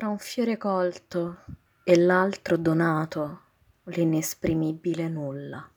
fra un fiore colto e l'altro donato l'inesprimibile nulla.